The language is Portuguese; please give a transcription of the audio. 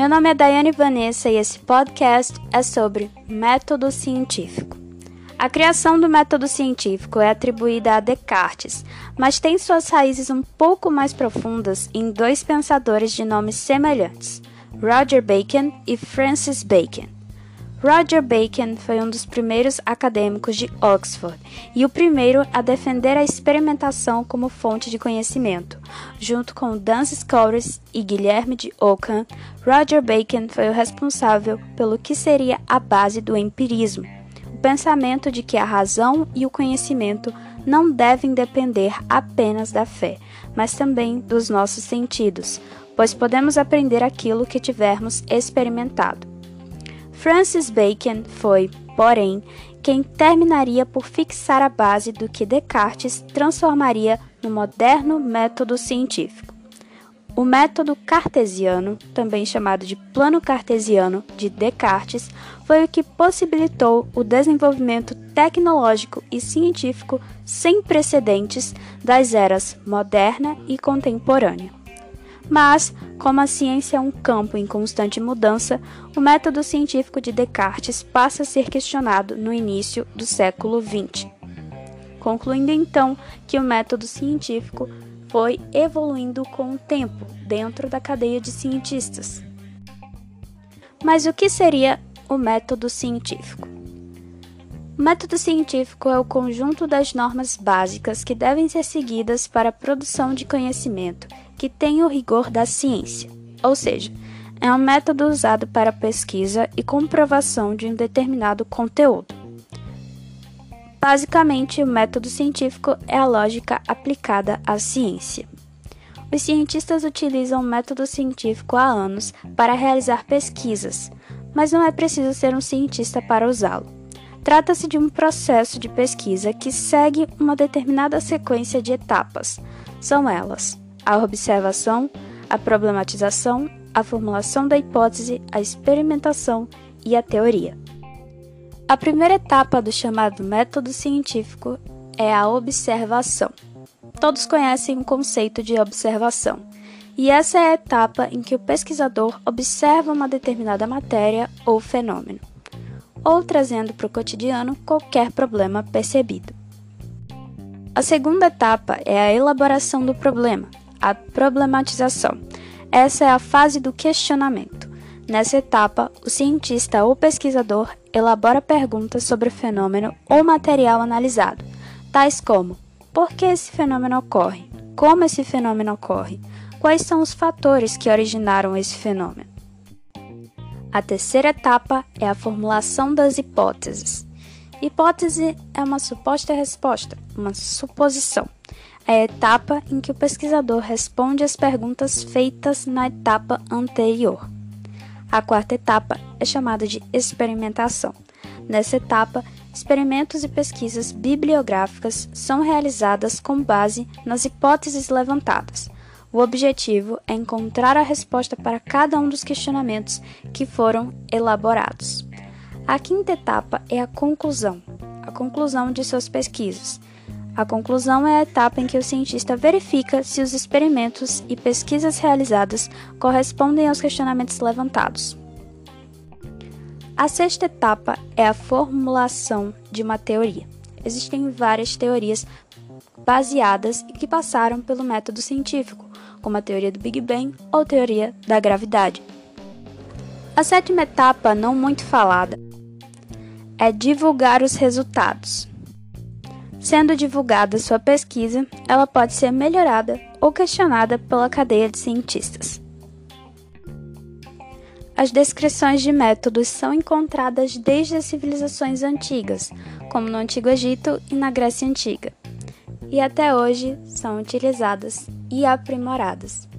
Meu nome é Daiane Vanessa e esse podcast é sobre método científico. A criação do método científico é atribuída a Descartes, mas tem suas raízes um pouco mais profundas em dois pensadores de nomes semelhantes, Roger Bacon e Francis Bacon. Roger Bacon foi um dos primeiros acadêmicos de Oxford e o primeiro a defender a experimentação como fonte de conhecimento. Junto com Duns Scotus e Guilherme de Ockham, Roger Bacon foi o responsável pelo que seria a base do empirismo, o pensamento de que a razão e o conhecimento não devem depender apenas da fé, mas também dos nossos sentidos, pois podemos aprender aquilo que tivermos experimentado. Francis Bacon foi, porém, quem terminaria por fixar a base do que Descartes transformaria no moderno método científico. O método cartesiano, também chamado de plano cartesiano de Descartes, foi o que possibilitou o desenvolvimento tecnológico e científico sem precedentes das eras moderna e contemporânea. Mas, como a ciência é um campo em constante mudança, o método científico de Descartes passa a ser questionado no início do século XX. Concluindo então que o método científico foi evoluindo com o tempo dentro da cadeia de cientistas. Mas o que seria o método científico? O método científico é o conjunto das normas básicas que devem ser seguidas para a produção de conhecimento que tem o rigor da ciência, ou seja, é um método usado para pesquisa e comprovação de um determinado conteúdo. Basicamente, o método científico é a lógica aplicada à ciência. Os cientistas utilizam o método científico há anos para realizar pesquisas, mas não é preciso ser um cientista para usá-lo. Trata-se de um processo de pesquisa que segue uma determinada sequência de etapas. São elas: a observação, a problematização, a formulação da hipótese, a experimentação e a teoria. A primeira etapa do chamado método científico é a observação. Todos conhecem o conceito de observação, e essa é a etapa em que o pesquisador observa uma determinada matéria ou fenômeno, ou trazendo para o cotidiano qualquer problema percebido. A segunda etapa é a elaboração do problema, a problematização. Essa é a fase do questionamento. Nessa etapa, o cientista ou pesquisador elabora perguntas sobre o fenômeno ou material analisado, tais como: por que esse fenômeno ocorre? Como esse fenômeno ocorre? Quais são os fatores que originaram esse fenômeno? A terceira etapa é a formulação das hipóteses. Hipótese é uma suposta resposta, uma suposição a etapa em que o pesquisador responde às perguntas feitas na etapa anterior. A quarta etapa é chamada de experimentação. Nessa etapa, experimentos e pesquisas bibliográficas são realizadas com base nas hipóteses levantadas. O objetivo é encontrar a resposta para cada um dos questionamentos que foram elaborados. A quinta etapa é a conclusão, a conclusão de suas pesquisas. A conclusão é a etapa em que o cientista verifica se os experimentos e pesquisas realizadas correspondem aos questionamentos levantados. A sexta etapa é a formulação de uma teoria. Existem várias teorias baseadas e que passaram pelo método científico, como a teoria do Big Bang ou teoria da gravidade. A sétima etapa, não muito falada, é divulgar os resultados. Sendo divulgada sua pesquisa, ela pode ser melhorada ou questionada pela cadeia de cientistas. As descrições de métodos são encontradas desde as civilizações antigas, como no Antigo Egito e na Grécia Antiga, e até hoje são utilizadas e aprimoradas.